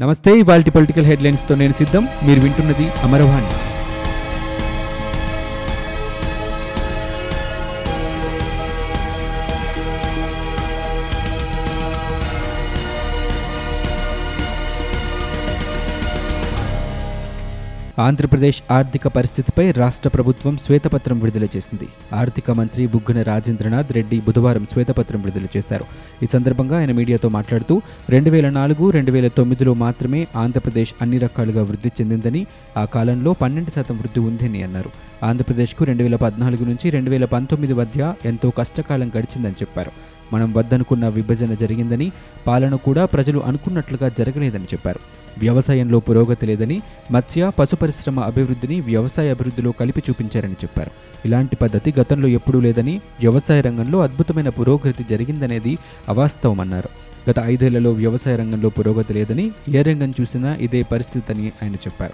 నమస్తే ఇవాల్టి పొలిటికల్ హెడ్లైన్స్తో నేను సిద్ధం. మీరు వింటున్నది అమరవాణి. ఆంధ్రప్రదేశ్ ఆర్థిక పరిస్థితిపై రాష్ట్ర ప్రభుత్వం శ్వేతపత్రం విడుదల చేసింది. ఆర్థిక మంత్రి బుగ్గన రాజేంద్రనాథ్ రెడ్డి బుధవారం శ్వేతపత్రం విడుదల చేశారు. ఈ సందర్భంగా ఆయన మీడియాతో మాట్లాడుతూ రెండు వేల నాలుగు రెండు వేల తొమ్మిదిలో మాత్రమే ఆంధ్రప్రదేశ్ అన్ని రకాలుగా వృద్ధి చెందిందని ఆ కాలంలో పన్నెండు శాతం వృద్ధి ఉందని అన్నారు. ఆంధ్రప్రదేశ్కు రెండు వేల పద్నాలుగు నుంచి రెండు వేల పంతొమ్మిది మధ్య ఎంతో కష్టకాలం గడిచిందని చెప్పారు. మనం వద్దనుకున్న విభజన జరిగిందని పాలన కూడా ప్రజలు అనుకున్నట్లుగా జరగలేదని చెప్పారు. వ్యవసాయంలో పురోగతి లేదని మత్స్య పశు పరిశ్రమ అభివృద్ధిని వ్యవసాయ అభివృద్ధిలో కలిపి చూపించారని చెప్పారు. ఇలాంటి పద్ధతి గతంలో ఎప్పుడూ లేదని వ్యవసాయ రంగంలో అద్భుతమైన పురోగతి జరిగిందనేది అవాస్తవమన్నారు. గత ఐదేళ్ళలో వ్యవసాయ రంగంలో పురోగతి లేదని ఏ రంగం చూసినా ఇదే పరిస్థితి అని ఆయన చెప్పారు.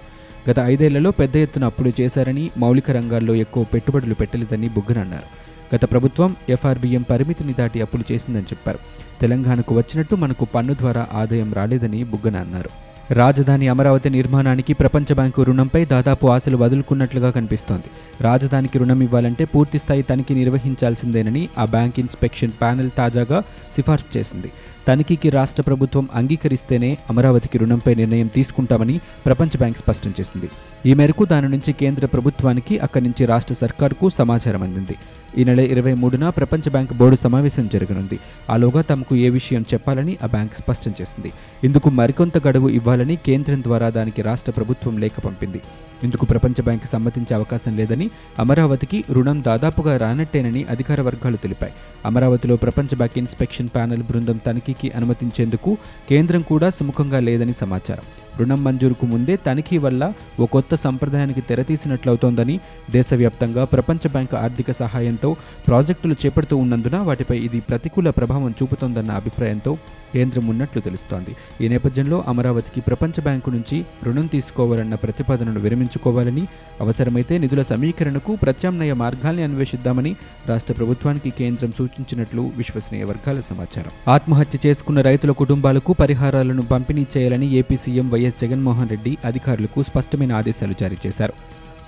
గత ఐదేళ్ళలో పెద్ద ఎత్తున అప్పులు చేశారని మౌలిక రంగాల్లో ఎక్కువ పెట్టుబడులు పెట్టలేదని బుగ్గన అన్నారు. గత ప్రభుత్వం ఎఫ్ఆర్బిఎం పరిమితిని దాటి అప్పులు చేసిందని చెప్పారు. తెలంగాణకు వచ్చినట్టు మనకు పన్ను ద్వారా ఆదాయం రాలేదని బుగ్గన అన్నారు. రాజధాని అమరావతి నిర్మాణానికి ప్రపంచ బ్యాంకు రుణంపై దాదాపు ఆశలు వదులుకున్నట్లుగా కనిపిస్తోంది. రాజధానికి రుణం ఇవ్వాలంటే పూర్తిస్థాయి తనిఖీ నిర్వహించాల్సిందేనని ఆ బ్యాంక్ ఇన్స్పెక్షన్ ప్యానెల్ తాజాగా సిఫార్సు చేసింది. తనిఖీకి రాష్ట్ర ప్రభుత్వం అంగీకరిస్తేనే అమరావతికి రుణంపై నిర్ణయం తీసుకుంటామని ప్రపంచ బ్యాంక్ స్పష్టం చేసింది. ఈ మేరకు దాని నుంచి కేంద్ర ప్రభుత్వానికి అక్కడి నుంచి రాష్ట్ర సర్కారుకు సమాచారం అందింది. ఈ నెల ఇరవై మూడున ప్రపంచ బ్యాంక్ బోర్డు సమావేశం జరగనుంది. ఆలోగా తమకు ఏ విషయం చెప్పాలని ఆ బ్యాంక్ స్పష్టం చేసింది. ఇందుకు మరికొంత గడువు ఇవ్వాలని కేంద్రం ద్వారా దానికి రాష్ట్ర ప్రభుత్వం లేఖ పంపింది. ఇందుకు ప్రపంచ బ్యాంక్ సమ్మతించే అవకాశం లేదని అమరావతికి రుణం దాదాపుగా రానట్టేనని అధికార వర్గాలు తెలిపాయి. అమరావతిలో ప్రపంచ బ్యాంక్ ఇన్స్పెక్షన్ ప్యానెల్ బృందం తనిఖీకి అనుమతించేందుకు కేంద్రం కూడా సుముఖంగా లేదని సమాచారం. రుణం మంజూరుకు ముందే తనిఖీ వల్ల ఓ కొత్త సంప్రదాయానికి తెరతీసినట్లవుతోందని దేశవ్యాప్తంగా ప్రపంచ బ్యాంక్ ఆర్థిక సహాయంతో ప్రాజెక్టులు చేపడుతూ ఉన్నందున వాటిపై ఇది ప్రతికూల ప్రభావం చూపుతోందన్న అభిప్రాయంతో కేంద్రం ఉన్నట్లు తెలుస్తోంది. ఈ నేపథ్యంలో అమరావతికి ప్రపంచ బ్యాంకు నుంచి రుణం తీసుకోవాలన్న ప్రతిపాదనను విరమించుకోవాలని అవసరమైతే నిధుల సమీకరణకు ప్రత్యామ్నాయ మార్గాల్ని అన్వేషిద్దామని రాష్ట్ర ప్రభుత్వానికి కేంద్రం సూచించినట్లు విశ్వసనీయ వర్గాల సమాచారం. ఆత్మహత్య చేసుకున్న రైతుల కుటుంబాలకు పరిహారాలను పంపిణీ చేయాలని AP CM YS Jaganmohan Reddy అధికారులకు స్పష్టమైన ఆదేశాలు జారీ చేశారు.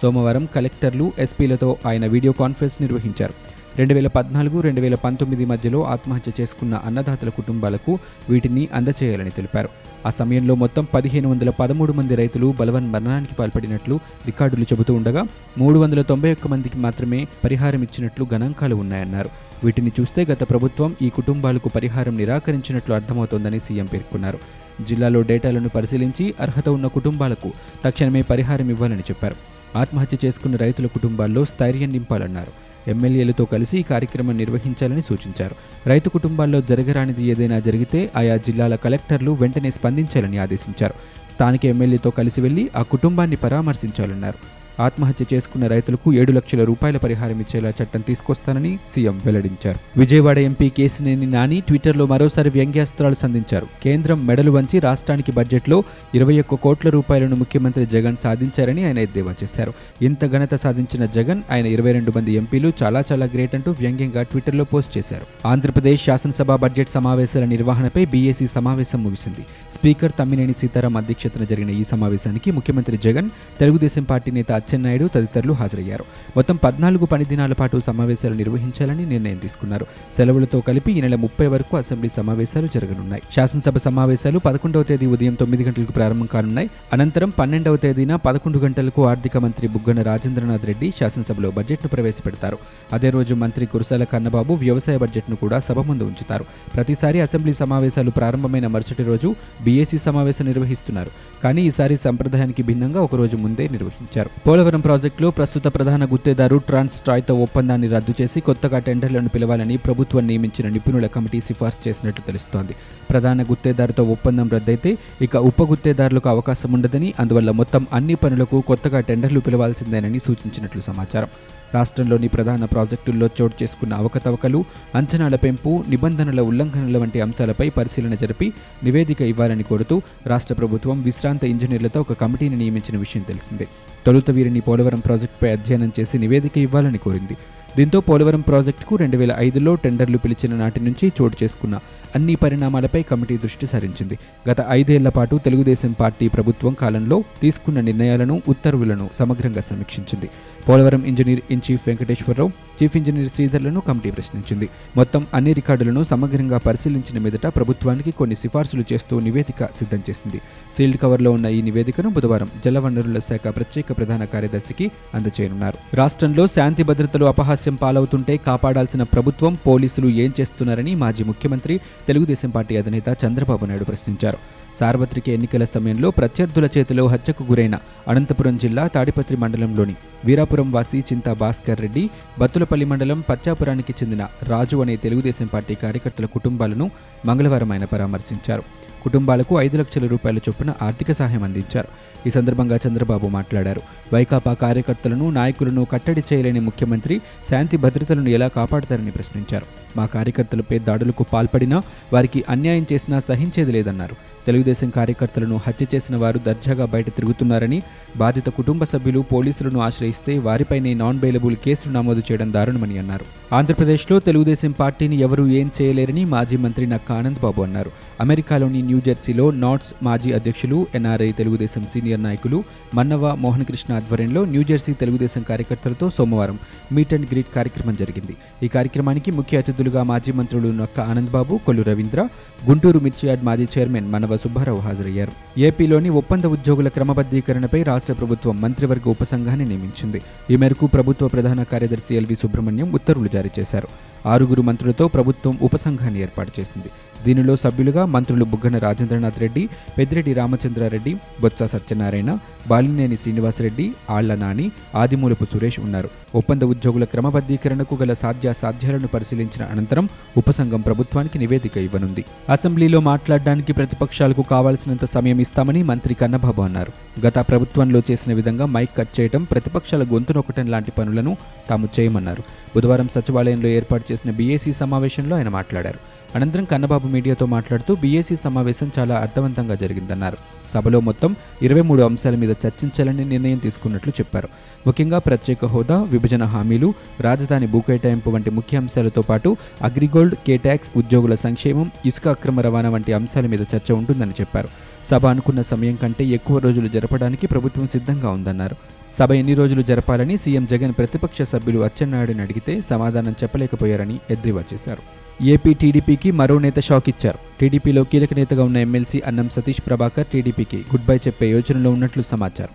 సోమవారం కలెక్టర్లు ఎస్పీలతో ఆయన వీడియో కాన్ఫరెన్స్ నిర్వహించారు. రెండు వేల పద్నాలుగు రెండు వేల పంతొమ్మిది మధ్యలో ఆత్మహత్య చేసుకున్న అన్నదాతల కుటుంబాలకు వీటిని అందచేయాలని తెలిపారు. ఆ సమయంలో మొత్తం పదిహేను వందల పదమూడు మంది రైతులు బలవన్ మరణానికి పాల్పడినట్లు రికార్డులు చెబుతూ ఉండగా మూడు వందల తొంభై ఒక్క మందికి మాత్రమే పరిహారం ఇచ్చినట్లు గణాంకాలు ఉన్నాయన్నారు. వీటిని చూస్తే గత ప్రభుత్వం ఈ కుటుంబాలకు పరిహారం నిరాకరించినట్లు అర్థమవుతోందని సీఎం పేర్కొన్నారు. జిల్లాలో డేటాలను పరిశీలించి అర్హత ఉన్న కుటుంబాలకు తక్షణమే పరిహారం ఇవ్వాలని చెప్పారు. ఆత్మహత్య చేసుకున్న రైతుల కుటుంబాల్లో స్థైర్యం నింపాలన్నారు. ఎమ్మెల్యేలతో కలిసి ఈ కార్యక్రమం నిర్వహించాలని సూచించారు. రైతు కుటుంబాల్లో జరగరానిది ఏదైనా జరిగితే ఆయా జిల్లాల కలెక్టర్లు వెంటనే స్పందించాలని ఆదేశించారు. స్థానిక ఎమ్మెల్యేతో కలిసి వెళ్ళి ఆ కుటుంబాన్ని పరామర్శించాలన్నారు. ఆత్మహత్య చేసుకున్న రైతులకు ఏడు లక్షల రూపాయల పరిహారం ఇచ్చేలా చట్టం తీసుకొస్తానని సీఎం వెల్లడించారు. విజయవాడ ఎంపీ కేసినేని నాని ట్విట్టర్లో మరోసారి వ్యంగ్యాస్త్రాలు సంధించారు. కేంద్రం మెడలు వంచి రాష్ట్రానికి బడ్జెట్లో ఇరవై ఒక్క కోట్ల రూపాయలను ముఖ్యమంత్రి జగన్ సాధించారని ఆయన ఎద్దేవా చేశారు. ఇంత ఘనత సాధించిన జగన్ ఆయన ఇరవై రెండు మంది ఎంపీలు చాలా చాలా గ్రేట్ అంటూ వ్యంగ్యంగా ట్విట్టర్లో పోస్ట్ చేశారు. ఆంధ్రప్రదేశ్ శాసనసభ బడ్జెట్ సమావేశాల నిర్వహణపై బీఏసీ సమావేశం ముగిసింది. స్పీకర్ తమ్మినేని సీతారాం అధ్యక్షతన జరిగిన ఈ సమావేశానికి ముఖ్యమంత్రి జగన్ తెలుగుదేశం పార్టీ నేత అచ్చెన్నాయుడు తదితరులు హాజరయ్యారు. మొత్తం పద్నాలుగు పని దినాల పాటు సమావేశాలు నిర్వహించాలని నిర్ణయం తీసుకున్నారు. సెలవులతో కలిపి ఈ నెల ముప్పై వరకు అసెంబ్లీ సమావేశాలు జరగనున్నాయి. శాసనసభ సమావేశాలు పదకొండవ తేదీ ఉదయం తొమ్మిది గంటలకు ప్రారంభం కానున్నాయి. అనంతరం పన్నెండవ తేదీన పదకొండు గంటలకు ఆర్థిక మంత్రి బుగ్గన రాజేంద్రనాథ్ రెడ్డి శాసనసభలో బడ్జెట్ను ప్రవేశపెడతారు. అదే రోజు మంత్రి కురసాల కన్నబాబు వ్యవసాయ బడ్జెట్ను కూడా సభ ముందు ఉంచుతారు. ప్రతిసారి అసెంబ్లీ సమావేశాలు ప్రారంభమైన మరుసటి రోజు బీఏసీ సమావేశం నిర్వహిస్తున్నారు. కానీ ఈసారి సంప్రదాయానికి భిన్నంగా ఒక రోజు ముందే నిర్వహించారు. పోలవరం ప్రాజెక్టులో ప్రస్తుత ప్రధాన గుత్తేదారు ట్రాన్స్ ట్రాయ్తో ఒప్పందాన్ని రద్దు చేసి కొత్తగా టెండర్లను పిలవాలని ప్రభుత్వం నియమించిన నిపుణుల కమిటీ సిఫార్సు చేసినట్లు తెలుస్తోంది. ప్రధాన గుత్తేదారుతో ఒప్పందం రద్దయితే ఇక ఉప గుత్తేదారులకు అవకాశం ఉండదని అందువల్ల మొత్తం అన్ని పనులకు కొత్తగా టెండర్లు పిలవాల్సిందేనని సూచించినట్లు సమాచారం. రాష్ట్రంలోని ప్రధాన ప్రాజెక్టుల్లో చోటు చేసుకున్న అవకతవకలు అంచనాల పెంపు నిబంధనల ఉల్లంఘనల వంటి అంశాలపై పరిశీలన జరిపి నివేదిక ఇవ్వాలని కోరుతూ రాష్ట్ర ప్రభుత్వం విశ్రాంత ఇంజనీర్లతో ఒక కమిటీని నియమించిన విషయం తెలిసిందే. తొలుత వీరిని పోలవరం ప్రాజెక్టుపై అధ్యయనం చేసి నివేదిక ఇవ్వాలని కోరింది. దీంతో పోలవరం ప్రాజెక్టుకు రెండు వేల ఐదులో టెండర్లు పిలిచిన నాటి నుంచి చోటు చేసుకున్న అన్ని పరిణామాలపై కమిటీ దృష్టి సారించింది. గత ఐదేళ్ళ పాటు తెలుగుదేశం పార్టీ ప్రభుత్వం కాలంలో తీసుకున్న నిర్ణయాలను ఉత్తర్వులను సమగ్రంగా సమీక్షించింది. Polavaram engineer in chief Venkateswararao chief engineer శ్రీధర్లను committee ప్రశ్నించింది. మొత్తం అన్ని రికార్డులను సమగ్రంగా పరిశీలించిన మీదట ప్రభుత్వానికి కొన్ని సిఫార్సులు చేస్తూ నివేదిక సిద్ధం చేసింది. సీల్డ్ కవర్లో ఉన్న ఈ నివేదికను బుధవారం జలవనరుల శాఖ ప్రత్యేక ప్రధాన కార్యదర్శికి అందజేయనున్నారు. రాష్ట్రంలో శాంతి భద్రతలు అపహాస్యం పాలవుతుంటే కాపాడాల్సిన ప్రభుత్వం పోలీసులు ఏం చేస్తున్నారని మాజీ ముఖ్యమంత్రి తెలుగుదేశం పార్టీ అధినేత చంద్రబాబు నాయుడు ప్రశ్నించారు. సార్వత్రిక ఎన్నికల సమయంలో ప్రత్యర్థుల చేతిలో హత్యకు గురైన అనంతపురం జిల్లా తాడిపత్రి మండలంలోని వీరాపురం వాసి చింతా భాస్కర్ రెడ్డి బత్తులపల్లి మండలం పచ్చాపురానికి చెందిన రాజు అనే తెలుగుదేశం పార్టీ కార్యకర్తల కుటుంబాలను మంగళవారం ఆయన పరామర్శించారు. కుటుంబాలకు ఐదు లక్షల రూపాయల చొప్పున ఆర్థిక సహాయం అందించారు. ఈ సందర్భంగా చంద్రబాబు మాట్లాడారు. వైకాపా కార్యకర్తలను నాయకులను కట్టడి చేయలేని ముఖ్యమంత్రి శాంతి భద్రతలను ఎలా కాపాడతారని ప్రశ్నించారు. మా కార్యకర్తలపై దాడులకు పాల్పడినా వారికి అన్యాయం చేసినా సహించేది లేదన్నారు. తెలుగుదేశం కార్యకర్తలను హత్య చేసిన వారు దర్జాగా బయట తిరుగుతున్నారని బాధిత కుటుంబ సభ్యులు పోలీసులను ఆశ్రయిస్తే వారిపైనే నాన్ బెయిలబుల్ కేసులు నమోదు చేయడం దారుణమని అన్నారు. ఆంధ్రప్రదేశ్లో తెలుగుదేశం పార్టీని ఎవరూ ఏం చేయలేరని మాజీ మంత్రి నక్క ఆనంద్ బాబు అన్నారు. అమెరికాలోని న్యూజెర్సీలో నాట్స్ మాజీ అధ్యక్షులు ఎన్ఆర్ఐ తెలుగుదేశం సీనియర్ నాయకులు మన్నవ మోహన్ కృష్ణ ఆధ్వర్యంలో న్యూజెర్సీ తెలుగుదేశం కార్యకర్తలతో సోమవారం మీట్ అండ్ గ్రీట్ కార్యక్రమం జరిగింది. ఈ కార్యక్రమానికి ముఖ్య అతిథులు అతిథులుగా మాజీ మంత్రులు నక్క ఆనంద్ బాబు కొల్లు రవీంద్ర గుంటూరు మిర్చియాడ్ మాజీ చైర్మన్ మనవ సుబ్బారావు హాజరయ్యారు. ఏపీలోని ఒప్పంద ఉద్యోగుల క్రమబద్ధీకరణపై రాష్ట్ర ప్రభుత్వం మంత్రివర్గ ఉపసంఘాన్ని నియమించింది. ఈ మేరకు ప్రభుత్వ ప్రధాన కార్యదర్శి ఎల్వి సుబ్రహ్మణ్యం ఉత్తర్వులు జారీ చేశారు. ఆరుగురు మంత్రులతో ప్రభుత్వం ఉపసంఘాన్ని ఏర్పాటు చేసింది. దీనిలో సభ్యులుగా మంత్రులు బుగ్గన రాజేంద్రనాథ్ రెడ్డి పెద్దిరెడ్డి రామచంద్రారెడ్డి బొత్స సత్యనారాయణ బాలినేని శ్రీనివాసరెడ్డి ఆళ్ళ నాని ఆదిమూలపు సురేష్ ఉన్నారు. ఒప్పంద ఉద్యోగుల క్రమబద్ధీకరణకు గల సాధ్యాసాధ్యాలను పరిశీలించిన అనంతరం ఉపసంఘం ప్రభుత్వానికి నివేదిక ఇవ్వనుంది. అసెంబ్లీలో మాట్లాడడానికి ప్రతిపక్షాలకు కావాల్సినంత సమయం ఇస్తామని మంత్రి కన్నబాబు అన్నారు. గత ప్రభుత్వంలో చేసిన విధంగా మైక్ కట్ చేయడం ప్రతిపక్షాల గొంతు నొక్కటం లాంటి పనులను తాము చేయమన్నారు. బుధవారం సచివాలయంలో ఏర్పాటు చేసిన బీఏసీ సమావేశంలో ఆయన మాట్లాడారు. అనంతరం కన్నబాబు మీడియాతో మాట్లాడుతూ బీఏసీ సమావేశం చాలా అర్థవంతంగా జరిగిందన్నారు. సభలో మొత్తం ఇరవై మూడు అంశాల మీద చర్చించాలని నిర్ణయం తీసుకున్నట్లు చెప్పారు. ముఖ్యంగా ప్రత్యేక హోదా విభజన హామీలు రాజధాని భూకేటాయింపు వంటి ముఖ్య అంశాలతో పాటు అగ్రిగోల్డ్ కేటాక్స్ ఉద్యోగుల సంక్షేమం ఇసుక అక్రమ రవాణా వంటి అంశాల మీద చర్చ ఉంటుందని చెప్పారు. సభ అనుకున్న సమయం కంటే ఎక్కువ రోజులు జరపడానికి ప్రభుత్వం సిద్ధంగా ఉందన్నారు. సభ ఎన్ని రోజులు జరపాలని సీఎం జగన్ ప్రతిపక్ష సభ్యులు అచ్చెన్నాయుడిని అడిగితే సమాధానం చెప్పలేకపోయారని ఎద్దేవా చేశారు. ఏపీ టీడీపీకి మరో నేత షాక్ ఇచ్చారు. టీడీపీలో కీలక నేతగా ఉన్న ఎమ్మెల్సీ అన్నం సతీష్ ప్రభాకర్ టీడీపీకి గుడ్ బై చెప్పే యోచనలో ఉన్నట్లు సమాచారం.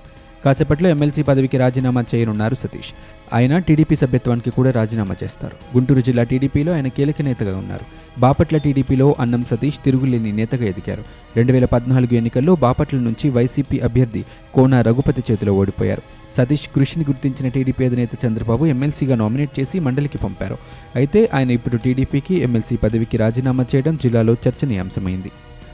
కాసేపట్లో ఎమ్మెల్సీ పదవికి రాజీనామా చేయనున్నారు సతీష్. ఆయన టీడీపీ సభ్యత్వానికి కూడా రాజీనామా చేస్తారు. గుంటూరు జిల్లా టీడీపీలో ఆయన కీలక నేతగా ఉన్నారు. బాపట్ల టీడీపీలో అన్నం సతీష్ తిరుగులేని నేతగా ఎదిగారు. రెండు వేల పద్నాలుగు ఎన్నికల్లో బాపట్ల నుంచి వైసీపీ అభ్యర్థి కోన రఘుపతి చేతిలో ఓడిపోయారు. సతీష్ కృషిని గుర్తించిన టీడీపీ అధినేత చంద్రబాబు ఎమ్మెల్సీగా నామినేట్ చేసి మండలికి పంపారు. అయితే ఆయన ఇప్పుడు టీడీపీకి ఎమ్మెల్సీ పదవికి రాజీనామా చేయడం జిల్లాలో చర్చనీయాంశమైంది.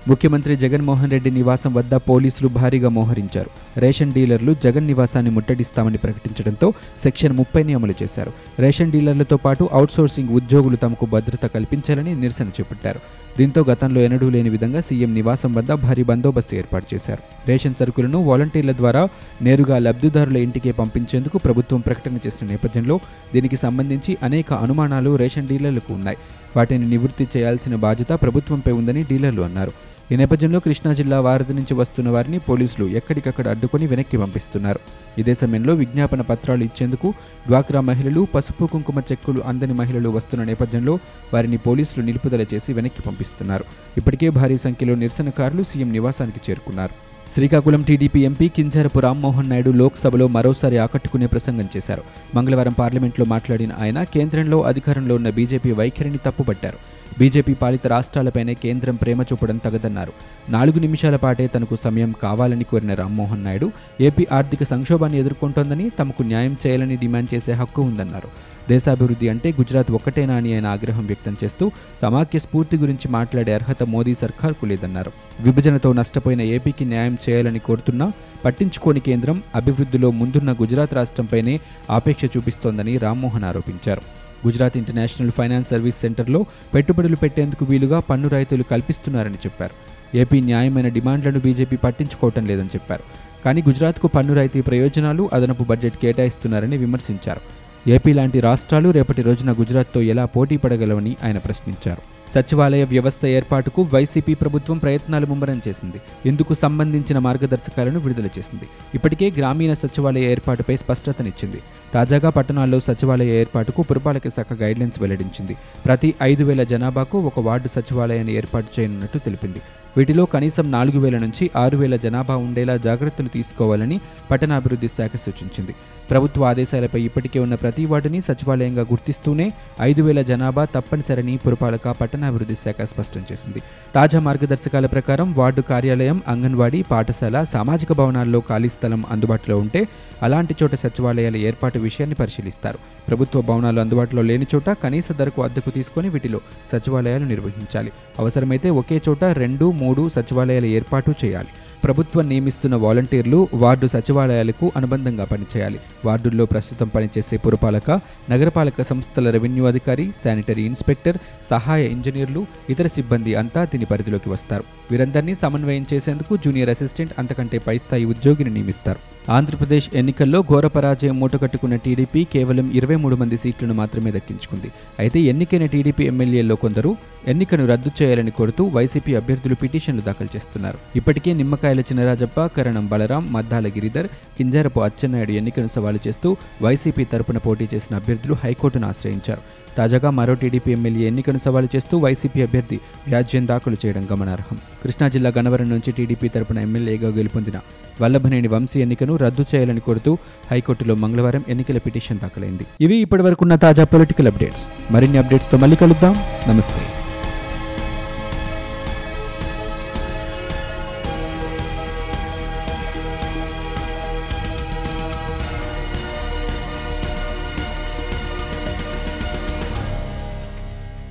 ముఖ్యమంత్రి జగన్మోహన్ రెడ్డి నివాసం వద్ద పోలీసులు భారీగా మోహరించారు. రేషన్ డీలర్లు జగన్ నివాసాన్ని ముట్టడిస్తామని ప్రకటించడంతో సెక్షన్ ముప్పైని అమలు చేశారు. రేషన్ డీలర్లతో పాటు అవుట్సోర్సింగ్ ఉద్యోగులు తమకు భద్రత కల్పించాలని నిరసన చేపట్టారు. దీంతో గతంలో ఎన్నడూ లేని విధంగా సీఎం నివాసం వద్ద భారీ బందోబస్తు ఏర్పాటు చేశారు. రేషన్ సరుకులను వాలంటీర్ల ద్వారా నేరుగా లబ్ధిదారుల ఇంటికే పంపించేందుకు ప్రభుత్వం ప్రకటన చేసిన నేపథ్యంలో దీనికి సంబంధించి అనేక అనుమానాలు రేషన్ డీలర్లకు ఉన్నాయి. వాటిని నివృత్తి చేయాల్సిన బాధ్యత ప్రభుత్వంపై ఉందని డీలర్లు అన్నారు. ఈ నేపథ్యంలో కృష్ణా జిల్లా వారధి నుంచి వస్తున్న వారిని పోలీసులు ఎక్కడికక్కడ అడ్డుకొని వెనక్కి పంపిస్తున్నారు. ఇదే సమయంలో విజ్ఞాపన పత్రాలు ఇచ్చేందుకు డ్వాక్రా మహిళలు పసుపు కుంకుమ చెక్కులు అందని మహిళలు వస్తున్న నేపథ్యంలో వారిని పోలీసులు నిలుపుదల చేసి వెనక్కి పంపిస్తున్నారు. ఇప్పటికే భారీ సంఖ్యలో నిరసనకారులు సీఎం నివాసానికి చేరుకున్నారు. శ్రీకాకుళం టీడీపీ ఎంపీ కింజారపు రామ్మోహన్ నాయుడు లోక్సభలో మరోసారి ఆకట్టుకునే ప్రసంగం చేశారు. మంగళవారం పార్లమెంట్లో మాట్లాడిన ఆయన కేంద్రంలో అధికారంలో ఉన్న బీజేపీ వైఖరిని తప్పుపట్టారు. బీజేపీ పాలిత రాష్ట్రాలపైనే కేంద్రం ప్రేమ చూపడం తగదన్నారు. నాలుగు నిమిషాల పాటే తనకు సమయం కావాలని కోరిన రామ్మోహన్ నాయుడు ఏపీ ఆర్థిక సంక్షోభాన్ని ఎదుర్కొంటోందని తమకు న్యాయం చేయాలని డిమాండ్ చేసే హక్కు ఉందన్నారు. దేశాభివృద్ధి అంటే గుజరాత్ ఒక్కటేనా అని ఆయన ఆగ్రహం వ్యక్తం చేస్తూ సమాఖ్య స్ఫూర్తి గురించి మాట్లాడే అర్హత మోదీ సర్కార్కు లేదన్నారు. విభజనతో నష్టపోయిన ఏపీకి న్యాయం చేయాలని కోరుతున్నా పట్టించుకోని కేంద్రం అభివృద్ధిలో ముందున్న గుజరాత్ రాష్ట్రంపైనే ఆపేక్ష చూపిస్తోందని రామ్మోహన్ ఆరోపించారు. గుజరాత్ ఇంటర్నేషనల్ ఫైనాన్స్ సర్వీస్ సెంటర్లో పెట్టుబడులు పెట్టేందుకు వీలుగా పన్ను రాయితీలు కల్పిస్తున్నారని చెప్పారు. ఏపీ న్యాయమైన డిమాండ్లను బీజేపీ పట్టించుకోవటం లేదని చెప్పారు. కానీ గుజరాత్కు పన్ను రాయితీ ప్రయోజనాలు అదనపు బడ్జెట్ కేటాయిస్తున్నారని విమర్శించారు. ఏపీ లాంటి రాష్ట్రాలు రేపటి రోజున గుజరాత్తో ఎలా పోటీ పడగలవని ఆయన ప్రశ్నించారు. సచివాలయ వ్యవస్థ ఏర్పాటుకు వైసీపీ ప్రభుత్వం ప్రయత్నాలు ముమ్మరం చేసింది. ఇందుకు సంబంధించిన మార్గదర్శకాలను విడుదల చేసింది. ఇప్పటికే గ్రామీణ సచివాలయ ఏర్పాటుపై స్పష్టతనిచ్చింది. తాజాగా పట్టణాల్లో సచివాలయ ఏర్పాటుకు పురపాలక శాఖ గైడ్లైన్స్ వెల్లడించింది. ప్రతి ఐదు వేల జనాభాకు ఒక వార్డు సచివాలయాన్ని ఏర్పాటు చేయనున్నట్టు తెలిపింది. వీటిలో కనీసం నాలుగు వేల నుంచి ఆరు వేల జనాభా ఉండేలా జాగ్రత్తలు తీసుకోవాలని పట్టణాభివృద్ధి శాఖ సూచించింది. ప్రభుత్వ ఆదేశాలపై ఇప్పటికే ఉన్న ప్రతి వార్డుని సచివాలయంగా గుర్తిస్తూనే ఐదు వేల జనాభా తప్పనిసరిని పురపాలక పట్టణాభివృద్ధి శాఖ స్పష్టం చేసింది. తాజా మార్గదర్శకాల ప్రకారం వార్డు కార్యాలయం అంగన్వాడీ పాఠశాల సామాజిక భవనాల్లో ఖాళీ స్థలం అందుబాటులో ఉంటే అలాంటి చోట సచివాలయాల ఏర్పాటు విషయాన్ని పరిశీలిస్తారు. ప్రభుత్వ భవనాలు అందుబాటులో లేని చోట కనీస ధరకు అద్దెకు తీసుకొని వీటిలో సచివాలయాలు నిర్వహించాలి. అవసరమైతే ఒకే చోట రెండు మూడు సచివాలయాల ఏర్పాటు చేయాలి. ప్రభుత్వం నియమిస్తున్న వాలంటీర్లు వార్డు సచివాలయాలకు అనుబంధంగా పనిచేయాలి. వార్డుల్లో ప్రస్తుతం పనిచేసే పురపాలక నగరపాలక సంస్థల రెవెన్యూ అధికారి శానిటరీ ఇన్స్పెక్టర్ సహాయ ఇంజనీర్లు ఇతర సిబ్బంది అంతా దీని పరిధిలోకి వస్తారు. వీరందరినీ సమన్వయం చేసేందుకు జూనియర్ అసిస్టెంట్ అంతకంటే పై స్థాయి ఉద్యోగిని నియమిస్తారు. ఆంధ్రప్రదేశ్ ఎన్నికల్లో ఘోర పరాజయం మూటకట్టుకున్న టీడీపీ కేవలం ఇరవై మూడు మంది సీట్లను మాత్రమే దక్కించుకుంది. అయితే ఎన్నికైన టీడీపీ ఎమ్మెల్యేల్లో కొందరు ఎన్నికను రద్దు చేయాలని కోరుతూ వైసీపీ అభ్యర్థులు పిటిషన్లు దాఖలు చేస్తున్నారు. ఇప్పటికే నిమ్మకాయల చినరాజప్ప కరణం బలరాం మద్దాల గిరిధర్ కింజారపు అచ్చెన్నాయుడు ఎన్నికను సవాలు చేస్తూ వైసీపీ తరపున పోటీ చేసిన అభ్యర్థులు హైకోర్టును ఆశ్రయించారు. తాజాగా మరో టీడీపీ ఎమ్మెల్యే ఎన్నికను సవాలు చేస్తూ వైసీపీ అభ్యర్థి వ్యాజ్యం దాఖలు చేయడం గమనార్హం. కృష్ణా జిల్లా గన్నవరం నుంచి టీడీపీ తరపున ఎమ్మెల్యేగా గెలుపొందిన వల్లభనేని వంశీ ఎన్నికను రద్దు చేయాలని కోరుతూ హైకోర్టులో మంగళవారం ఎన్నికల పిటిషన్ దాఖలైంది. ఇవి ఇప్పటివరకున్న తాజా పొలిటికల్ అప్డేట్స్. మరిన్ని అప్డేట్స్తో మళ్ళీ కలుద్దాం. నమస్తే.